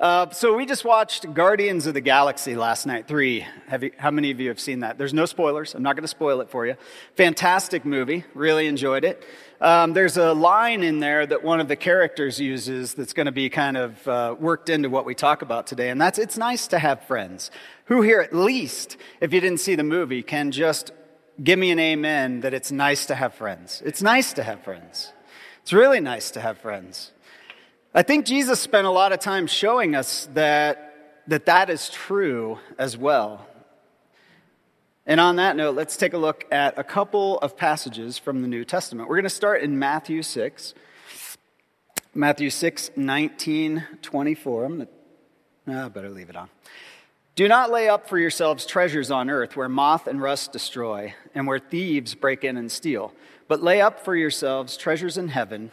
Uh, so we just watched Guardians of the Galaxy last night, three. You, how many of you have seen that? There's no spoilers. I'm not going to spoil it for you. Fantastic movie. Really enjoyed it. Um, there's a line in there that one of the characters uses that's going to be kind of uh, worked into what we talk about today, and that's it's nice to have friends. Who here, at least, if you didn't see the movie, can just give me an amen that it's nice to have friends? It's nice to have friends. It's really nice to have friends. I think Jesus spent a lot of time showing us that that, that is true as well. And on that note, let's take a look at a couple of passages from the New Testament. We're going to start in Matthew 6. Matthew 6, 19, 24. I'm going to, ah, I better leave it on. Do not lay up for yourselves treasures on earth where moth and rust destroy and where thieves break in and steal, but lay up for yourselves treasures in heaven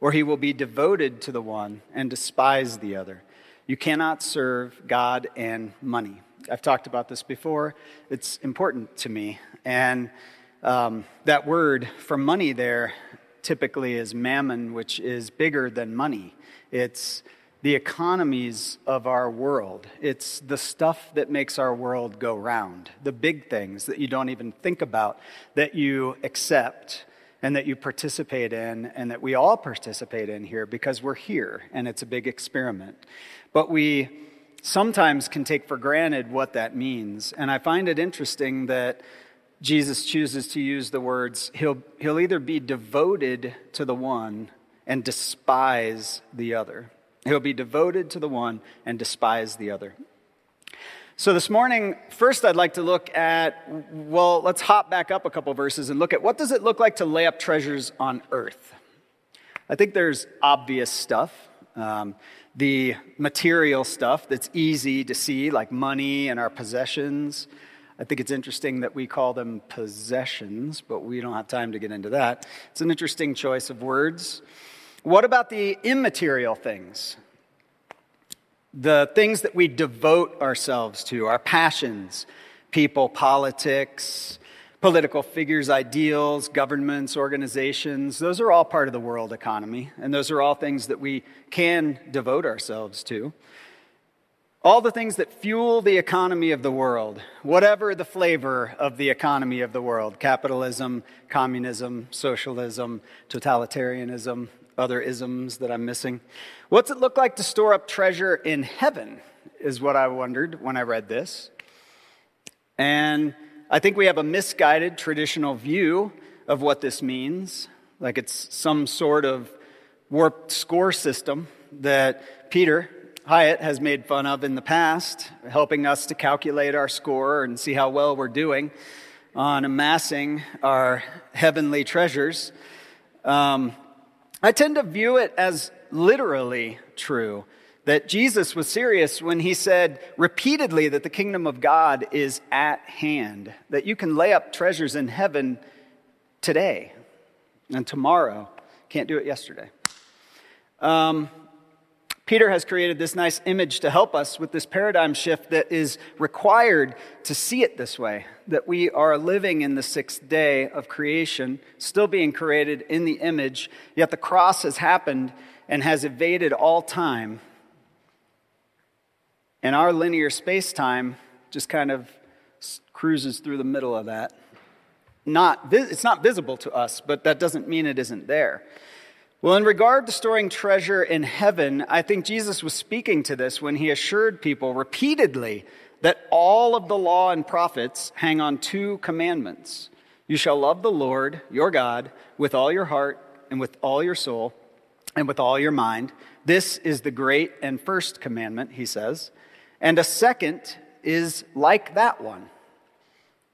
or he will be devoted to the one and despise the other. You cannot serve God and money. I've talked about this before. It's important to me. And um, that word for money there typically is mammon, which is bigger than money. It's the economies of our world. It's the stuff that makes our world go round, the big things that you don't even think about, that you accept and that you participate in, and that we all participate in here because we're here and it's a big experiment. But we sometimes can take for granted what that means. And I find it interesting that Jesus chooses to use the words, he'll, he'll either be devoted to the one and despise the other. He'll be devoted to the one and despise the other. So, this morning, first I'd like to look at, well, let's hop back up a couple verses and look at what does it look like to lay up treasures on earth? I think there's obvious stuff. Um, the material stuff that's easy to see, like money and our possessions. I think it's interesting that we call them possessions, but we don't have time to get into that. It's an interesting choice of words. What about the immaterial things? The things that we devote ourselves to, our passions, people, politics, political figures, ideals, governments, organizations, those are all part of the world economy, and those are all things that we can devote ourselves to. All the things that fuel the economy of the world, whatever the flavor of the economy of the world capitalism, communism, socialism, totalitarianism, other isms that I'm missing. What's it look like to store up treasure in heaven? Is what I wondered when I read this. And I think we have a misguided traditional view of what this means, like it's some sort of warped score system that Peter Hiett has made fun of in the past, helping us to calculate our score and see how well we're doing on amassing our heavenly treasures. Um, I tend to view it as literally true that Jesus was serious when he said repeatedly that the kingdom of God is at hand, that you can lay up treasures in heaven today and tomorrow. Can't do it yesterday. Um, Peter has created this nice image to help us with this paradigm shift that is required to see it this way that we are living in the sixth day of creation, still being created in the image, yet the cross has happened and has evaded all time. And our linear space time just kind of cruises through the middle of that. Not, it's not visible to us, but that doesn't mean it isn't there. Well, in regard to storing treasure in heaven, I think Jesus was speaking to this when he assured people repeatedly that all of the law and prophets hang on two commandments. You shall love the Lord, your God, with all your heart and with all your soul and with all your mind. This is the great and first commandment, he says. And a second is like that one.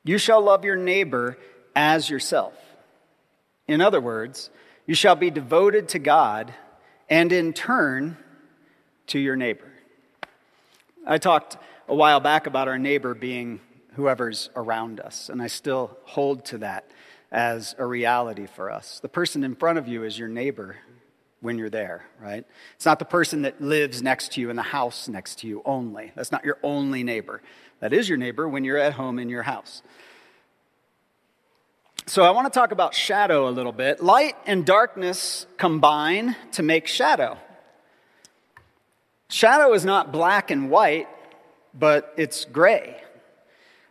You shall love your neighbor as yourself. In other words, you shall be devoted to God and in turn to your neighbor. I talked a while back about our neighbor being whoever's around us, and I still hold to that as a reality for us. The person in front of you is your neighbor when you're there, right? It's not the person that lives next to you in the house next to you only. That's not your only neighbor. That is your neighbor when you're at home in your house. So I want to talk about shadow a little bit. Light and darkness combine to make shadow. Shadow is not black and white, but it's gray.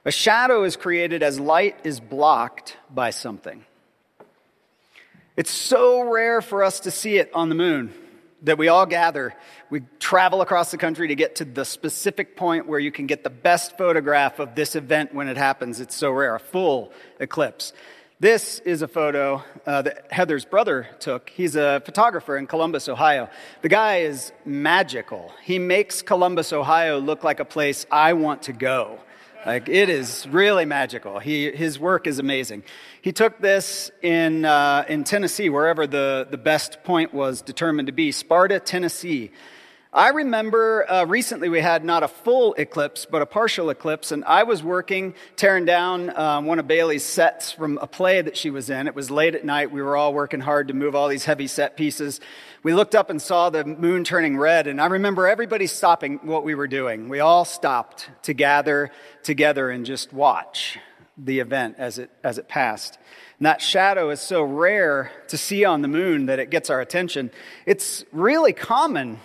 A shadow is created as light is blocked by something. It's so rare for us to see it on the moon that we all gather. We travel across the country to get to the specific point where you can get the best photograph of this event when it happens. It's so rare, a full eclipse. This is a photo uh, that Heather's brother took. He's a photographer in Columbus, Ohio. The guy is magical. He makes Columbus, Ohio look like a place I want to go. Like it is really magical. He, his work is amazing. He took this in, uh, in Tennessee, wherever the, the best point was determined to be, Sparta, Tennessee. I remember uh, recently we had not a full eclipse, but a partial eclipse, and I was working, tearing down um, one of Bailey's sets from a play that she was in. It was late at night. We were all working hard to move all these heavy set pieces. We looked up and saw the moon turning red, and I remember everybody stopping what we were doing. We all stopped to gather together and just watch the event as it, as it passed. And that shadow is so rare to see on the moon that it gets our attention. It's really common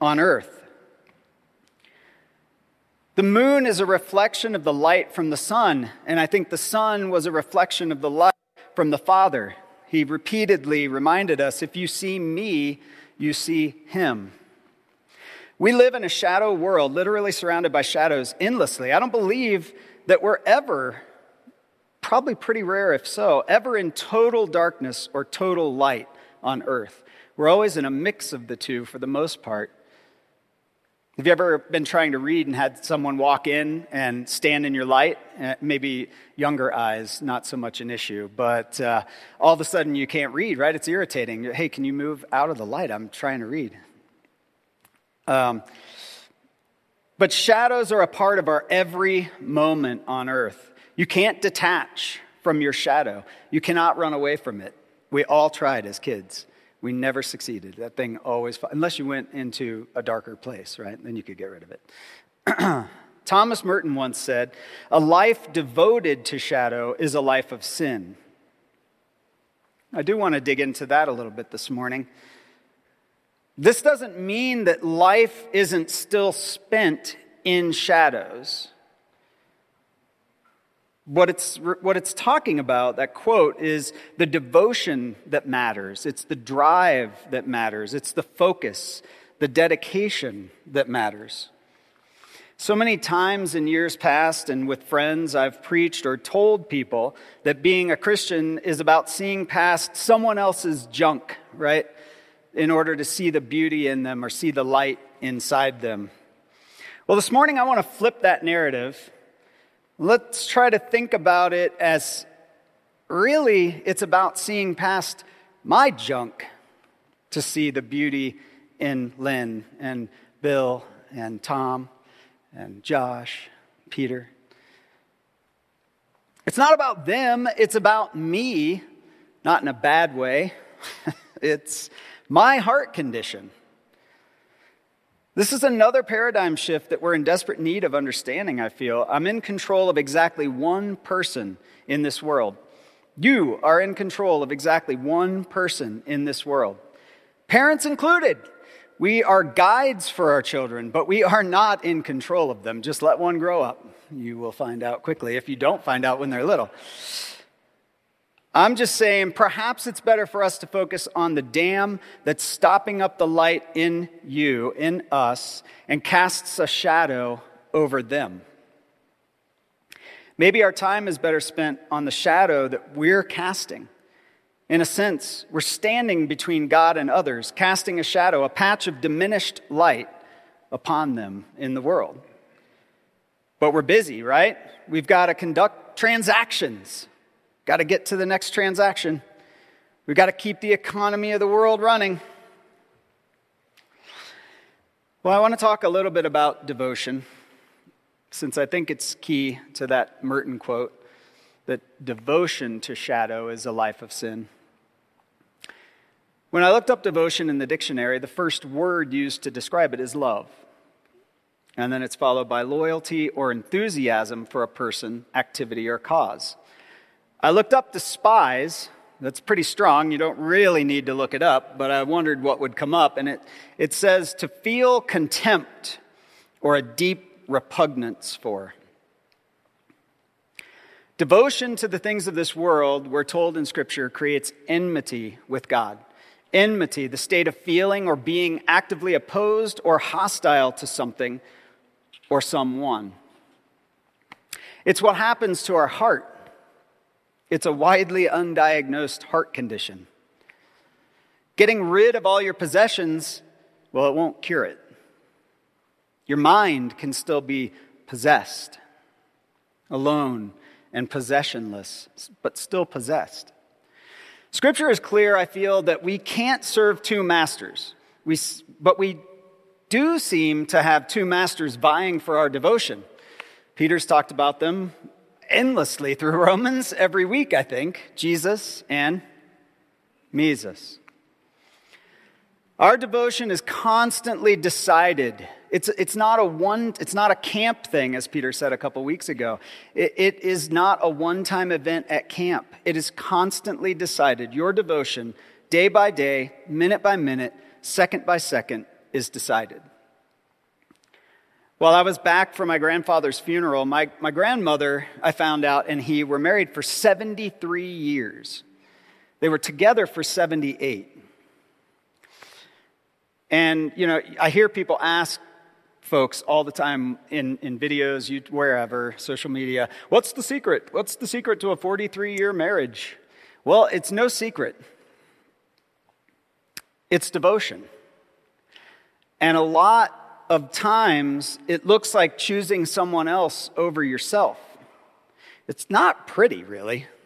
on earth. The moon is a reflection of the light from the sun, and I think the sun was a reflection of the light from the Father. He repeatedly reminded us if you see me, you see him. We live in a shadow world, literally surrounded by shadows endlessly. I don't believe that we're ever, probably pretty rare if so, ever in total darkness or total light on earth. We're always in a mix of the two for the most part. Have you ever been trying to read and had someone walk in and stand in your light? Uh, maybe younger eyes, not so much an issue, but uh, all of a sudden you can't read, right? It's irritating. Hey, can you move out of the light? I'm trying to read. Um, but shadows are a part of our every moment on earth. You can't detach from your shadow, you cannot run away from it. We all tried as kids. We never succeeded. That thing always, unless you went into a darker place, right? Then you could get rid of it. Thomas Merton once said, A life devoted to shadow is a life of sin. I do want to dig into that a little bit this morning. This doesn't mean that life isn't still spent in shadows. What it's, what it's talking about, that quote, is the devotion that matters. It's the drive that matters. It's the focus, the dedication that matters. So many times in years past and with friends, I've preached or told people that being a Christian is about seeing past someone else's junk, right? In order to see the beauty in them or see the light inside them. Well, this morning I want to flip that narrative Let's try to think about it as really it's about seeing past my junk to see the beauty in Lynn and Bill and Tom and Josh, Peter. It's not about them, it's about me, not in a bad way. it's my heart condition. This is another paradigm shift that we're in desperate need of understanding, I feel. I'm in control of exactly one person in this world. You are in control of exactly one person in this world. Parents included. We are guides for our children, but we are not in control of them. Just let one grow up. You will find out quickly if you don't find out when they're little. I'm just saying, perhaps it's better for us to focus on the dam that's stopping up the light in you, in us, and casts a shadow over them. Maybe our time is better spent on the shadow that we're casting. In a sense, we're standing between God and others, casting a shadow, a patch of diminished light upon them in the world. But we're busy, right? We've got to conduct transactions. Got to get to the next transaction. We've got to keep the economy of the world running. Well, I want to talk a little bit about devotion. since I think it's key to that Merton quote that devotion to shadow is a life of sin. When I looked up devotion in the dictionary, the first word used to describe it is love. And then it's followed by loyalty or enthusiasm for a person, activity, or cause. I looked up despise. That's pretty strong. You don't really need to look it up, but I wondered what would come up. And it, it says to feel contempt or a deep repugnance for. Devotion to the things of this world, we're told in Scripture, creates enmity with God. Enmity, the state of feeling or being actively opposed or hostile to something or someone. It's what happens to our heart. It's a widely undiagnosed heart condition. Getting rid of all your possessions, well, it won't cure it. Your mind can still be possessed, alone and possessionless, but still possessed. Scripture is clear, I feel, that we can't serve two masters. We, but we do seem to have two masters vying for our devotion. Peter's talked about them endlessly through Romans every week, I think Jesus and Moses. Our devotion is constantly decided it's, it's not a one, it's not a camp thing, as Peter said a couple weeks ago. It, it is not a one time event at camp. It is constantly decided. Your devotion, day by day, minute by minute, second by second, is decided. While I was back from my grandfather's funeral, my, my grandmother, I found out, and he were married for 73 years. They were together for 78. And, you know, I hear people ask folks all the time in, in videos, you, wherever, social media. What's the secret? What's the secret to a 43 year marriage? Well, it's no secret. It's devotion. And a lot of times, it looks like choosing someone else over yourself. It's not pretty, really.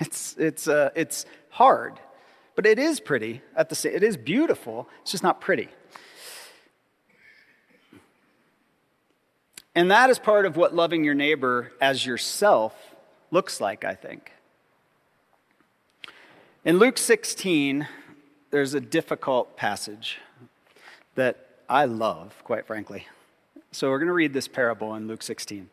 It's, it's, uh, it's hard, but it is pretty at the same. It is beautiful. It's just not pretty. And that is part of what loving your neighbor as yourself looks like, I think. In Luke 16, there's a difficult passage that I love, quite frankly. So we're going to read this parable in Luke 16.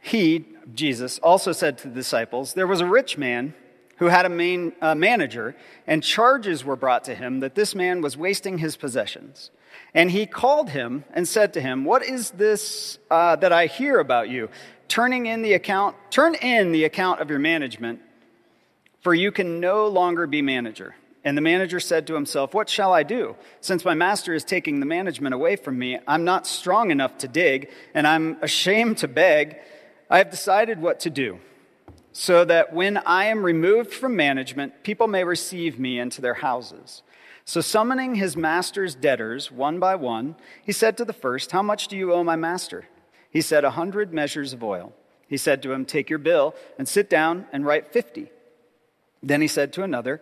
He, Jesus, also said to the disciples, There was a rich man who had a main, uh, manager, and charges were brought to him that this man was wasting his possessions. And he called him and said to him, What is this uh, that I hear about you? Turning in the account, turn in the account of your management, for you can no longer be manager. And the manager said to himself, What shall I do? Since my master is taking the management away from me, I'm not strong enough to dig, and I'm ashamed to beg. I have decided what to do, so that when I am removed from management, people may receive me into their houses. So, summoning his master's debtors one by one, he said to the first, How much do you owe my master? He said, A hundred measures of oil. He said to him, Take your bill and sit down and write fifty. Then he said to another,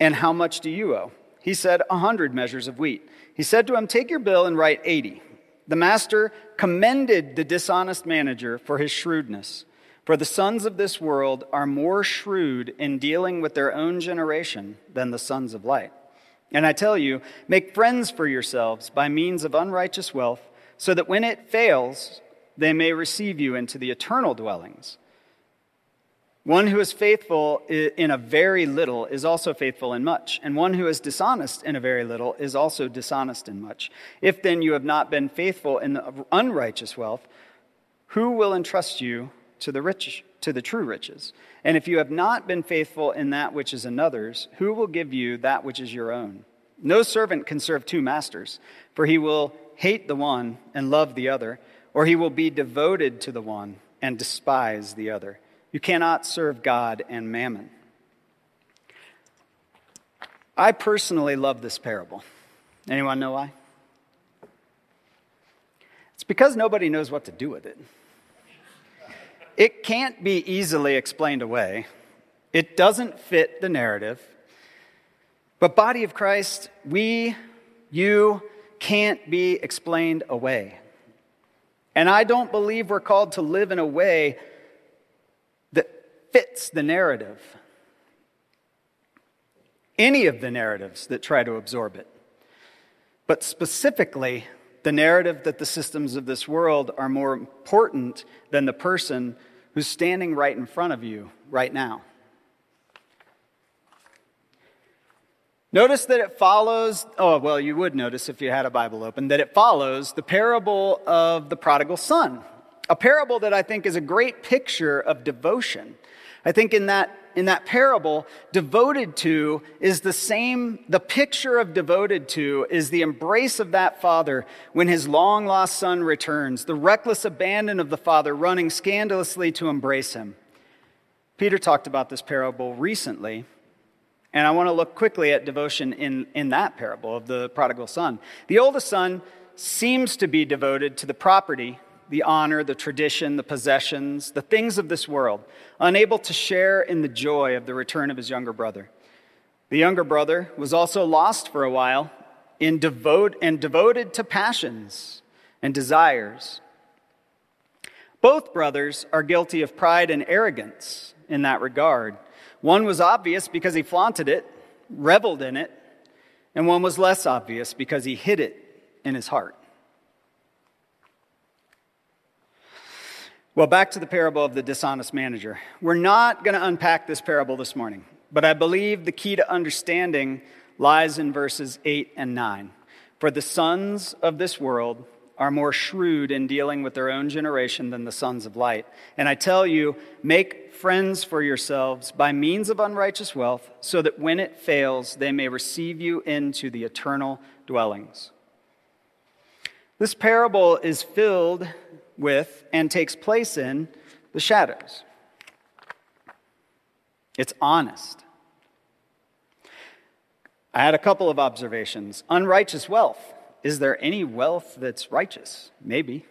And how much do you owe? He said, A hundred measures of wheat. He said to him, Take your bill and write eighty. The master commended the dishonest manager for his shrewdness. For the sons of this world are more shrewd in dealing with their own generation than the sons of light. And I tell you, make friends for yourselves by means of unrighteous wealth, so that when it fails, they may receive you into the eternal dwellings. One who is faithful in a very little is also faithful in much, and one who is dishonest in a very little is also dishonest in much. If then you have not been faithful in the unrighteous wealth, who will entrust you to the rich to the true riches. And if you have not been faithful in that which is another's, who will give you that which is your own? No servant can serve two masters, for he will hate the one and love the other, or he will be devoted to the one and despise the other. You cannot serve God and mammon. I personally love this parable. Anyone know why? It's because nobody knows what to do with it. It can't be easily explained away. It doesn't fit the narrative. But, body of Christ, we, you, can't be explained away. And I don't believe we're called to live in a way fits the narrative, any of the narratives that try to absorb it. But specifically, the narrative that the systems of this world are more important than the person who's standing right in front of you right now. Notice that it follows, oh, well, you would notice if you had a Bible open, that it follows the parable of the prodigal son. A parable that I think is a great picture of devotion. I think in that, in that parable, devoted to is the same, the picture of devoted to is the embrace of that father when his long lost son returns, the reckless abandon of the father running scandalously to embrace him. Peter talked about this parable recently and I want to look quickly at devotion in, in that parable of the prodigal son. The oldest son seems to be devoted to the property, the honor, the tradition, the possessions, the things of this world, unable to share in the joy of the return of his younger brother. The younger brother was also lost for a while in devote, and devoted to passions and desires. Both brothers are guilty of pride and arrogance in that regard. One was obvious because he flaunted it, reveled in it, and one was less obvious because he hid it in his heart. Well, back to the parable of the dishonest manager. We're not going to unpack this parable this morning, but I believe the key to understanding lies in verses 8 and 9. For the sons of this world are more shrewd in dealing with their own generation than the sons of light. And I tell you, make friends for yourselves by means of unrighteous wealth, so that when it fails, they may receive you into the eternal dwellings. This parable is filled with and takes place in the shadows. It's honest. I had a couple of observations. Unrighteous wealth. Is there any wealth that's righteous? Maybe.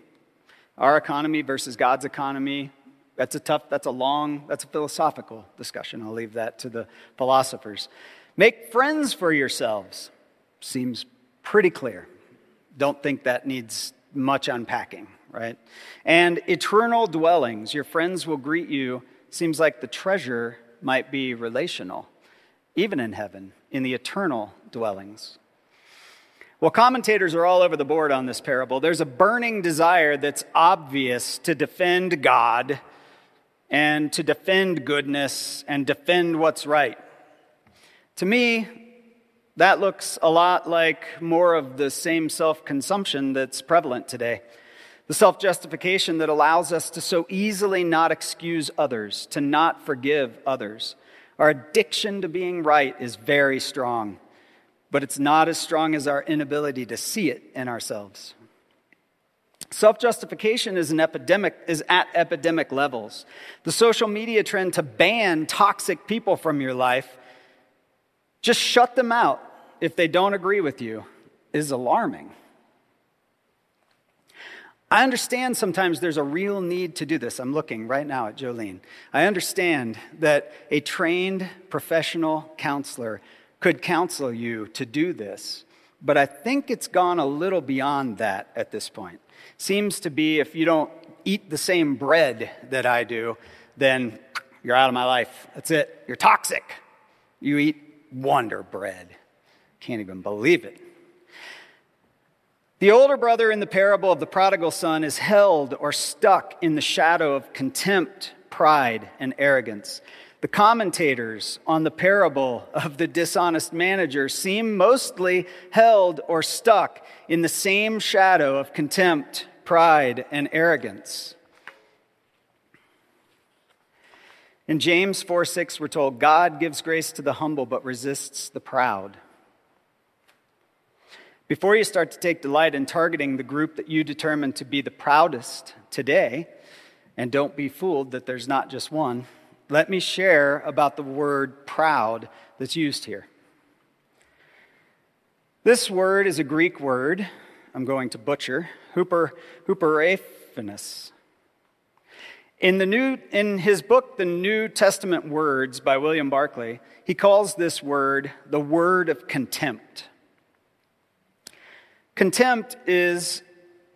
Our economy versus God's economy, that's a tough, that's a long, that's a philosophical discussion. I'll leave that to the philosophers. Make friends for yourselves. Seems pretty clear. Don't think that needs much unpacking, right? And eternal dwellings. Your friends will greet you. Seems like the treasure might be relational, even in heaven, in the eternal dwellings. Well, commentators are all over the board on this parable. There's a burning desire that's obvious to defend God and to defend goodness and defend what's right. To me, that looks a lot like more of the same self consumption that's prevalent today. The self justification that allows us to so easily not excuse others, to not forgive others. Our addiction to being right is very strong, but it's not as strong as our inability to see it in ourselves. Self justification is an epidemic, is at epidemic levels. The social media trend to ban toxic people from your life, just shut them out if they don't agree with you, is alarming. I understand sometimes there's a real need to do this. I'm looking right now at Jolene. I understand that a trained professional counselor could counsel you to do this, but I think it's gone a little beyond that at this point seems to be if you don't eat the same bread that I do, then you're out of my life. That's it. You're toxic. You eat wonder bread. Can't even believe it. The older brother in the parable of the prodigal son is held or stuck in the shadow of contempt, pride, and arrogance. The commentators on the parable of the dishonest manager seem mostly held or stuck in the same shadow of contempt, pride, and arrogance. In James 4 6, we're told, God gives grace to the humble but resists the proud. Before you start to take delight in targeting the group that you determine to be the proudest today, and don't be fooled that there's not just one let me share about the word proud that's used here. This word is a Greek word, I'm going to butcher, huper, huperaphanus. In, the new, in his book, The New Testament Words by William Barclay, he calls this word the word of contempt. Contempt is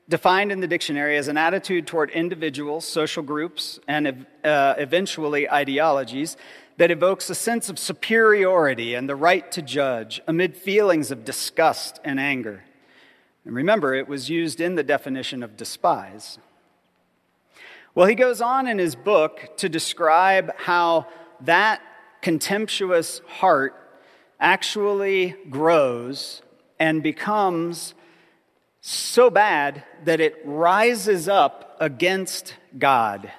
defined in the dictionary as an attitude toward individuals, social groups, and uh, eventually ideologies that evokes a sense of superiority and the right to judge amid feelings of disgust and anger. And remember, it was used in the definition of despise. Well, he goes on in his book to describe how that contemptuous heart actually grows and becomes so bad that it rises up against God.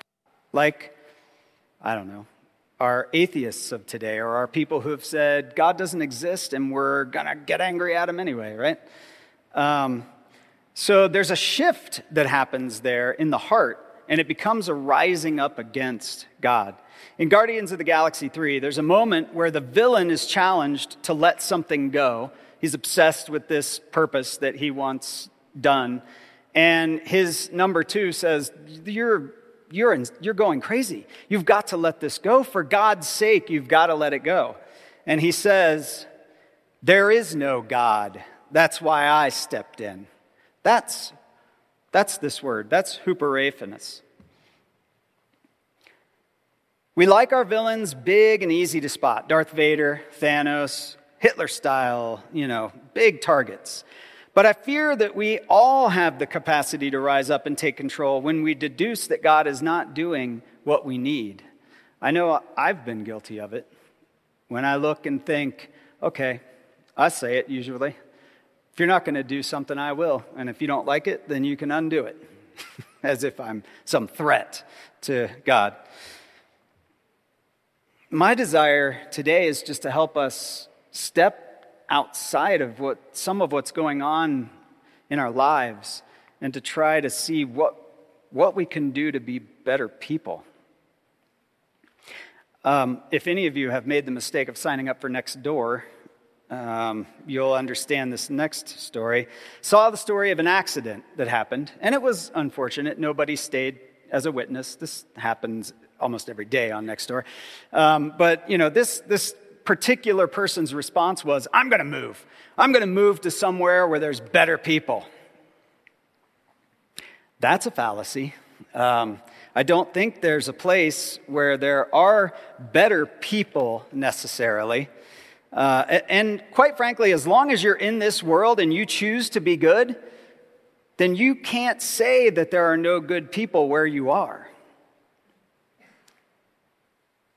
Like, I don't know, our atheists of today or our people who have said God doesn't exist and we're going to get angry at him anyway, right? Um, so there's a shift that happens there in the heart and it becomes a rising up against God. In Guardians of the Galaxy 3, there's a moment where the villain is challenged to let something go. He's obsessed with this purpose that he wants done. And his number two says, You're, you're, in, you're going crazy. You've got to let this go. For God's sake, you've got to let it go. And he says, There is no God. That's why I stepped in. That's that's this word. That's hupereiphanes. We like our villains big and easy to spot Darth Vader, Thanos, Hitler style, you know, big targets. But I fear that we all have the capacity to rise up and take control when we deduce that God is not doing what we need. I know I've been guilty of it. When I look and think, okay, I say it usually, if you're not going to do something, I will. And if you don't like it, then you can undo it, as if I'm some threat to God. My desire today is just to help us step outside of what some of what's going on in our lives and to try to see what, what we can do to be better people. Um, if any of you have made the mistake of signing up for Nextdoor, um, you'll understand this next story, saw the story of an accident that happened, and it was unfortunate. Nobody stayed as a witness. This happens almost every day on Nextdoor. Um, but, you know, this, this particular person's response was, I'm going to move. I'm going to move to somewhere where there's better people. That's a fallacy. Um, I don't think there's a place where there are better people necessarily. Uh, and quite frankly, as long as you're in this world and you choose to be good, then you can't say that there are no good people where you are.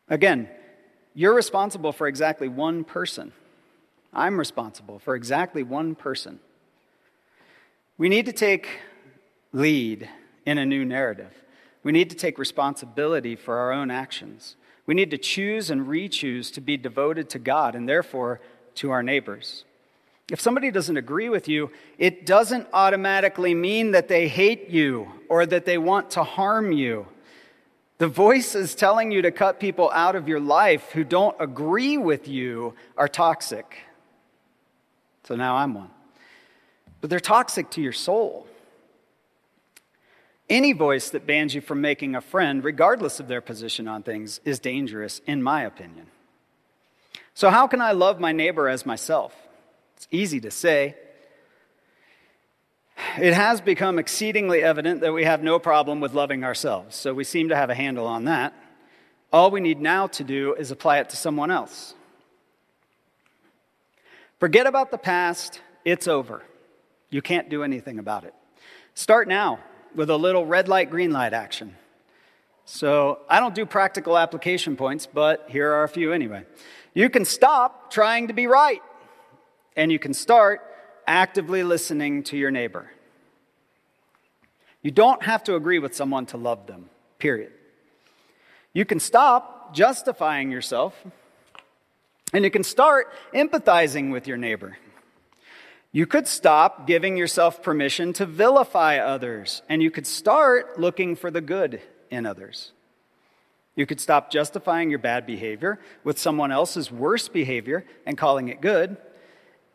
Again, you're responsible for exactly one person. I'm responsible for exactly one person. We need to take lead in a new narrative. We need to take responsibility for our own actions. We need to choose and re choose to be devoted to God and therefore to our neighbors. If somebody doesn't agree with you, it doesn't automatically mean that they hate you or that they want to harm you. The voices telling you to cut people out of your life who don't agree with you are toxic. So now I'm one. But they're toxic to your soul. Any voice that bans you from making a friend, regardless of their position on things, is dangerous, in my opinion. So, how can I love my neighbor as myself? It's easy to say. It has become exceedingly evident that we have no problem with loving ourselves, so we seem to have a handle on that. All we need now to do is apply it to someone else. Forget about the past, it's over. You can't do anything about it. Start now with a little red light, green light action. So I don't do practical application points, but here are a few anyway. You can stop trying to be right, and you can start actively listening to your neighbor. You don't have to agree with someone to love them, period. You can stop justifying yourself, and you can start empathizing with your neighbor. You could stop giving yourself permission to vilify others, and you could start looking for the good in others. You could stop justifying your bad behavior with someone else's worse behavior and calling it good,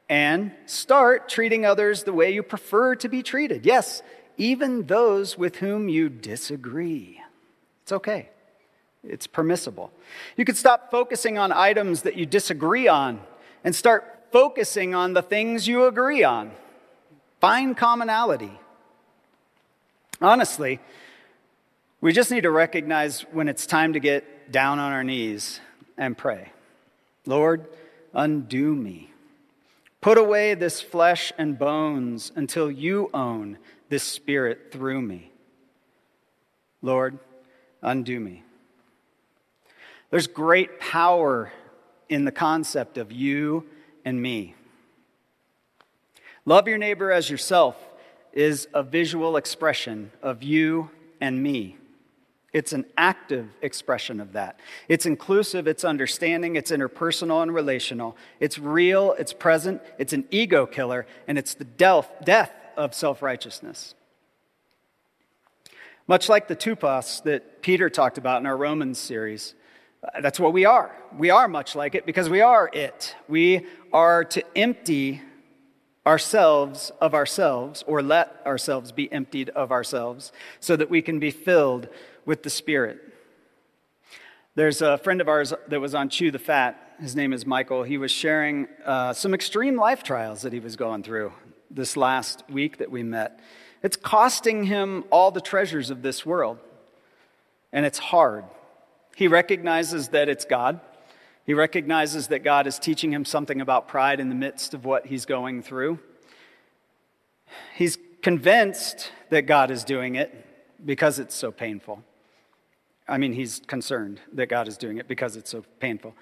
and start treating others the way you prefer to be treated. Yes, even those with whom you disagree. It's okay, it's permissible. You could stop focusing on items that you disagree on and start focusing on the things you agree on. Find commonality. Honestly, we just need to recognize when it's time to get down on our knees and pray. Lord, undo me. Put away this flesh and bones until you own this spirit through me. Lord, undo me. There's great power in the concept of you and me. Love your neighbor as yourself is a visual expression of you and me. It's an active expression of that. It's inclusive, it's understanding, it's interpersonal and relational. It's real, it's present, it's an ego killer, and it's the death of self righteousness. Much like the tupas that Peter talked about in our Romans series, uh, that's what we are. We are much like it because we are it. We are to empty ourselves of ourselves, or let ourselves be emptied of ourselves, so that we can be filled with the Spirit. There's a friend of ours that was on Chew the Fat. His name is Michael. He was sharing uh, some extreme life trials that he was going through this last week that we met. It's costing him all the treasures of this world, and it's hard. He recognizes that it's God. He recognizes that God is teaching him something about pride in the midst of what he's going through. He's convinced that God is doing it because it's so painful. I mean, he's concerned that God is doing it because it's so painful.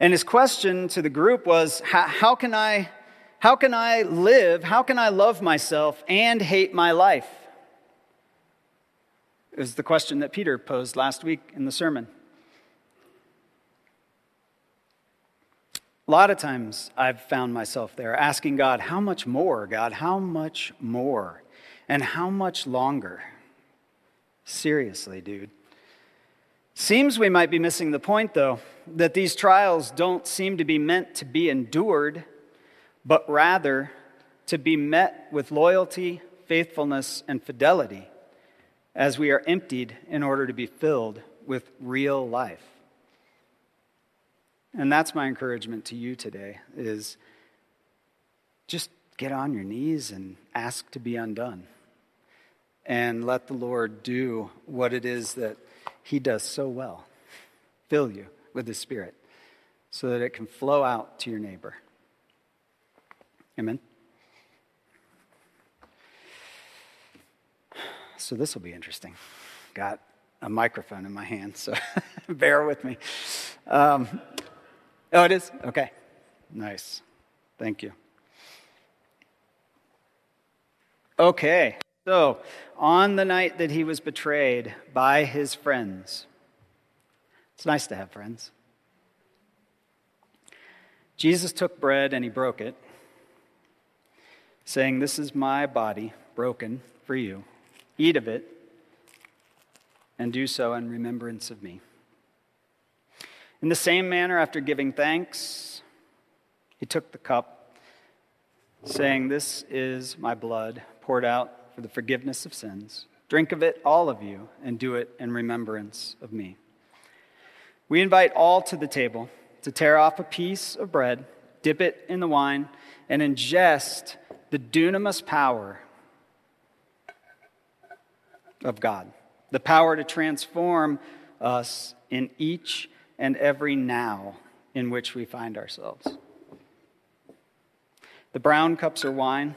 And his question to the group was how, can I how can I live? How can I love myself and hate my life? Is the question that Peter posed last week in the sermon. A lot of times I've found myself there asking God, How much more, God? How much more? And how much longer? Seriously, dude. Seems we might be missing the point, though, that these trials don't seem to be meant to be endured, but rather to be met with loyalty, faithfulness, and fidelity as we are emptied in order to be filled with real life. And that's my encouragement to you today is just get on your knees and ask to be undone and let the Lord do what it is that He does so well fill you with His Spirit so that it can flow out to your neighbor. Amen. So this will be interesting. Got a microphone in my hand, so bear with me. Um, oh, it is? Okay. Nice. Thank you. Okay. So, on the night that he was betrayed by his friends, it's nice to have friends. Jesus took bread and he broke it, saying, This is my body broken for you. Eat of it and do so in remembrance of me. In the same manner, after giving thanks, he took the cup, saying, This is my blood poured out for the forgiveness of sins. Drink of it, all of you, and do it in remembrance of me. We invite all to the table to tear off a piece of bread, dip it in the wine, and ingest the dunamis power of God, the power to transform us in each and every now in which we find ourselves. The brown cups are wine.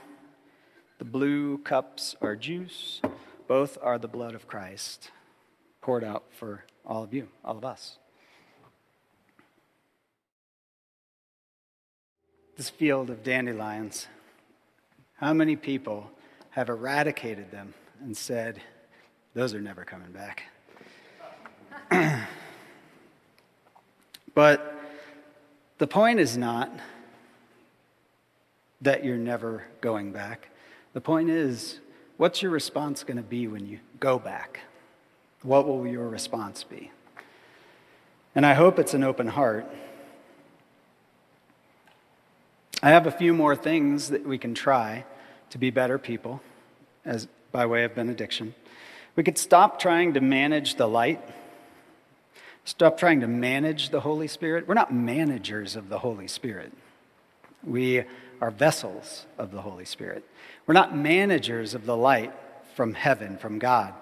The blue cups are juice. Both are the blood of Christ poured out for all of you, all of us. This field of dandelions, how many people have eradicated them and said, those are never coming back? but the point is not that you're never going back. The point is, what's your response going to be when you go back? What will your response be? And I hope it's an open heart. I have a few more things that we can try to be better people as by way of benediction. We could stop trying to manage the light. Stop trying to manage the Holy Spirit. We're not managers of the Holy Spirit. We are vessels of the Holy Spirit. We're not managers of the light from heaven, from God.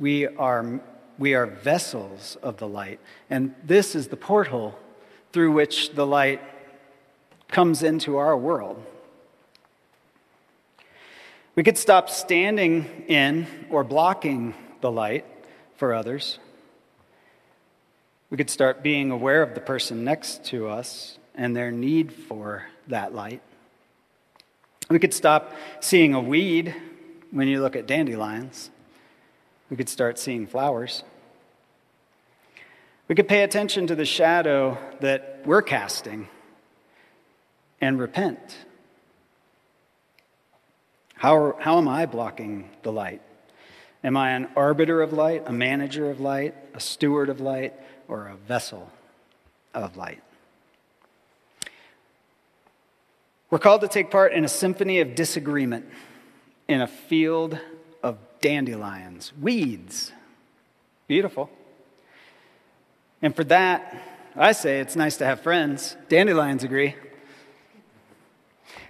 We are, we are vessels of the light. And this is the porthole through which the light comes into our world. We could stop standing in or blocking the light for others. We could start being aware of the person next to us and their need for that light. We could stop seeing a weed when you look at dandelions. We could start seeing flowers. We could pay attention to the shadow that we're casting and repent. How, how am I blocking the light? Am I an arbiter of light, a manager of light, a steward of light, or a vessel of light? We're called to take part in a symphony of disagreement in a field of dandelions, weeds. Beautiful. And for that, I say it's nice to have friends. Dandelions agree.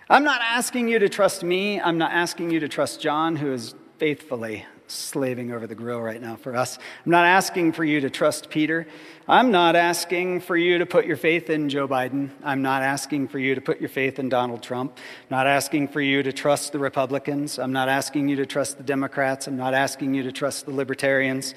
I'm not asking you to trust me. I'm not asking you to trust John, who is faithfully slaving over the grill right now for us. I'm not asking for you to trust Peter. I'm not asking for you to put your faith in Joe Biden. I'm not asking for you to put your faith in Donald Trump. I'm not asking for you to trust the Republicans. I'm not asking you to trust the Democrats. I'm not asking you to trust the Libertarians.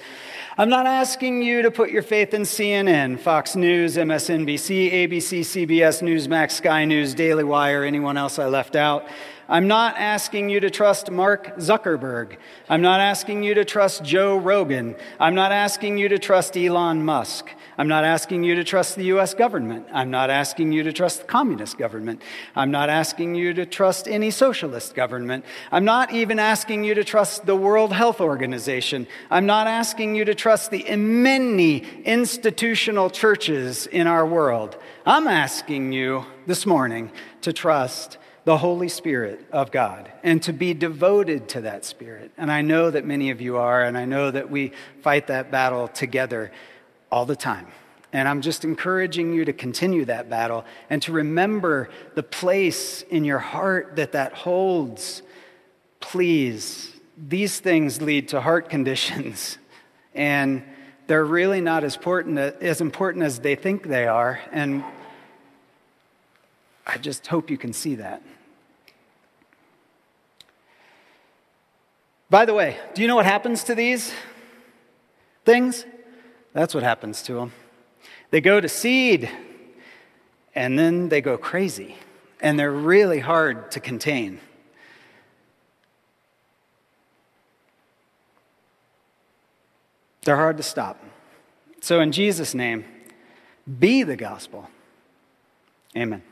I'm not asking you to put your faith in CNN, Fox News, MSNBC, ABC, CBS, Newsmax, Sky News, Daily Wire, anyone else I left out. I'm not asking you to trust Mark Zuckerberg. I'm not asking you to trust Joe Rogan. I'm not asking you to trust Elon Musk. I'm not asking you to trust the US government. I'm not asking you to trust the communist government. I'm not asking you to trust any socialist government. I'm not even asking you to trust the World Health Organization. I'm not asking you to trust the many institutional churches in our world. I'm asking you this morning to trust the Holy Spirit of God and to be devoted to that Spirit. And I know that many of you are, and I know that we fight that battle together all the time. And I'm just encouraging you to continue that battle and to remember the place in your heart that that holds. Please, these things lead to heart conditions, and they're really not as important as, important as they think they are. And I just hope you can see that. By the way, do you know what happens to these things? That's what happens to them. They go to seed, and then they go crazy, and they're really hard to contain. They're hard to stop. So, in Jesus' name, be the gospel. Amen.